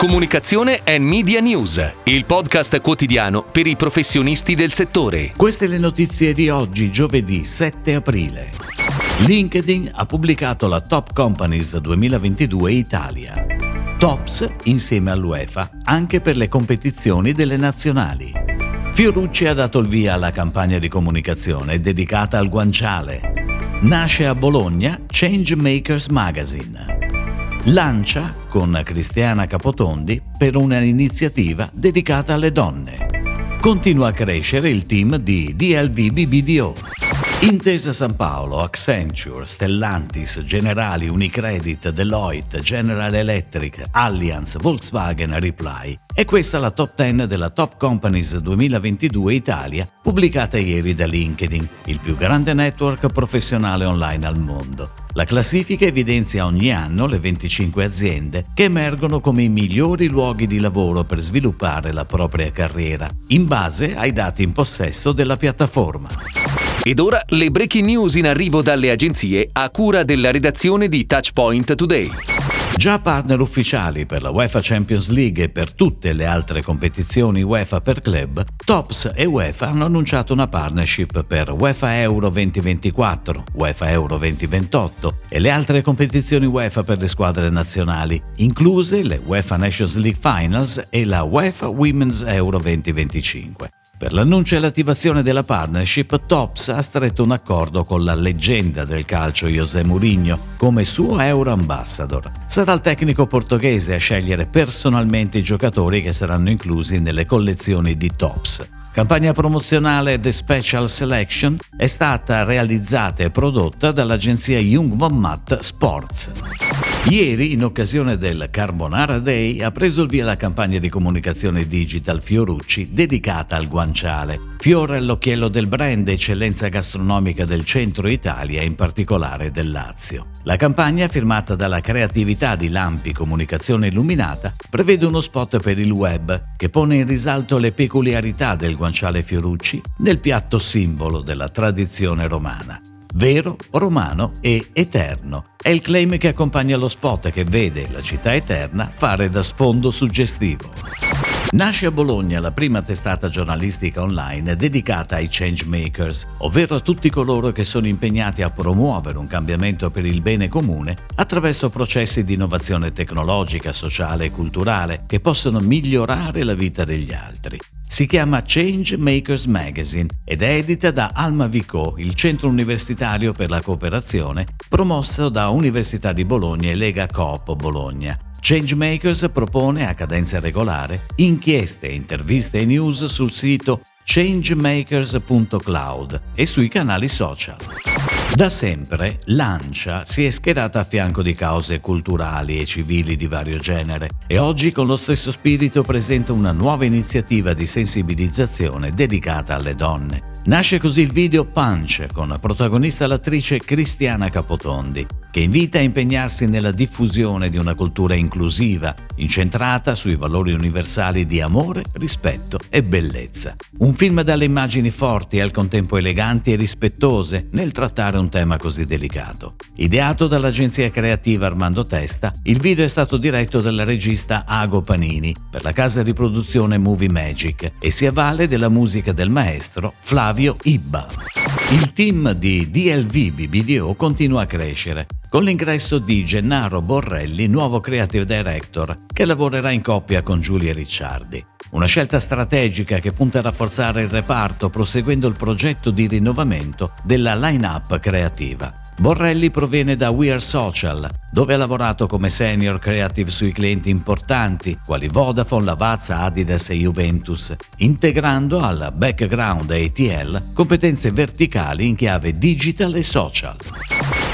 Comunicazione e Media News, il podcast quotidiano per i professionisti del settore. Queste le notizie di oggi, giovedì 7 aprile. LinkedIn ha pubblicato la Top Companies 2022 Italia. Tops insieme all'UEFA anche per le competizioni delle nazionali. Fiorucci ha dato il via alla campagna di comunicazione dedicata al guanciale. Nasce a Bologna Change Makers Magazine lancia con Cristiana Capotondi per un'iniziativa dedicata alle donne. Continua a crescere il team di DLV BBDO. Intesa San Paolo, Accenture, Stellantis, Generali, Unicredit, Deloitte, General Electric, Allianz, Volkswagen, Reply. E questa la top 10 della Top Companies 2022 Italia, pubblicata ieri da LinkedIn, il più grande network professionale online al mondo. La classifica evidenzia ogni anno le 25 aziende che emergono come i migliori luoghi di lavoro per sviluppare la propria carriera, in base ai dati in possesso della piattaforma. Ed ora le breaking news in arrivo dalle agenzie a cura della redazione di Touchpoint Today. Già partner ufficiali per la UEFA Champions League e per tutte le altre competizioni UEFA per club, Tops e UEFA hanno annunciato una partnership per UEFA Euro 2024, UEFA Euro 2028 e le altre competizioni UEFA per le squadre nazionali, incluse le UEFA Nations League Finals e la UEFA Women's Euro 2025. Per l'annuncio e l'attivazione della partnership, Tops ha stretto un accordo con la leggenda del calcio José Mourinho come suo Euro Ambassador. Sarà il tecnico portoghese a scegliere personalmente i giocatori che saranno inclusi nelle collezioni di Tops. Campagna promozionale The Special Selection è stata realizzata e prodotta dall'agenzia Jung von Matt Sports. Ieri, in occasione del Carbonara Day, ha preso il via la campagna di comunicazione digital Fiorucci dedicata al guanciale. Fiore all'occhiello del brand eccellenza gastronomica del centro Italia e in particolare del Lazio. La campagna, firmata dalla creatività di Lampi Comunicazione Illuminata, prevede uno spot per il web che pone in risalto le peculiarità del guanciale Fiorucci nel piatto simbolo della tradizione romana vero, romano e eterno. È il claim che accompagna lo spot che vede la città eterna fare da sfondo suggestivo. Nasce a Bologna la prima testata giornalistica online dedicata ai changemakers, ovvero a tutti coloro che sono impegnati a promuovere un cambiamento per il bene comune attraverso processi di innovazione tecnologica, sociale e culturale che possono migliorare la vita degli altri. Si chiama Change Makers Magazine ed è edita da Alma Vico, il centro universitario per la cooperazione, promosso da Università di Bologna e Lega Coop Bologna. Changemakers propone a cadenza regolare inchieste, interviste e news sul sito changemakers.cloud e sui canali social. Da sempre Lancia si è schierata a fianco di cause culturali e civili di vario genere e oggi con lo stesso spirito presenta una nuova iniziativa di sensibilizzazione dedicata alle donne. Nasce così il video Punch con protagonista l'attrice Cristiana Capotondi, che invita a impegnarsi nella diffusione di una cultura inclusiva, incentrata sui valori universali di amore, rispetto e bellezza. Un film dalle immagini forti e al contempo eleganti e rispettose nel trattare un tema così delicato. Ideato dall'agenzia creativa Armando Testa, il video è stato diretto dal regista Ago Panini per la casa di produzione Movie Magic e si avvale della musica del maestro Flavio Ibba. Il team di DLV BBDO continua a crescere, con l'ingresso di Gennaro Borrelli, nuovo creative director, che lavorerà in coppia con Giulia Ricciardi. Una scelta strategica che punta a rafforzare il reparto proseguendo il progetto di rinnovamento della line-up creativa. Borrelli proviene da We Are Social, dove ha lavorato come senior creative sui clienti importanti quali Vodafone, Lavazza, Adidas e Juventus, integrando al background ATL competenze verticali in chiave digital e social.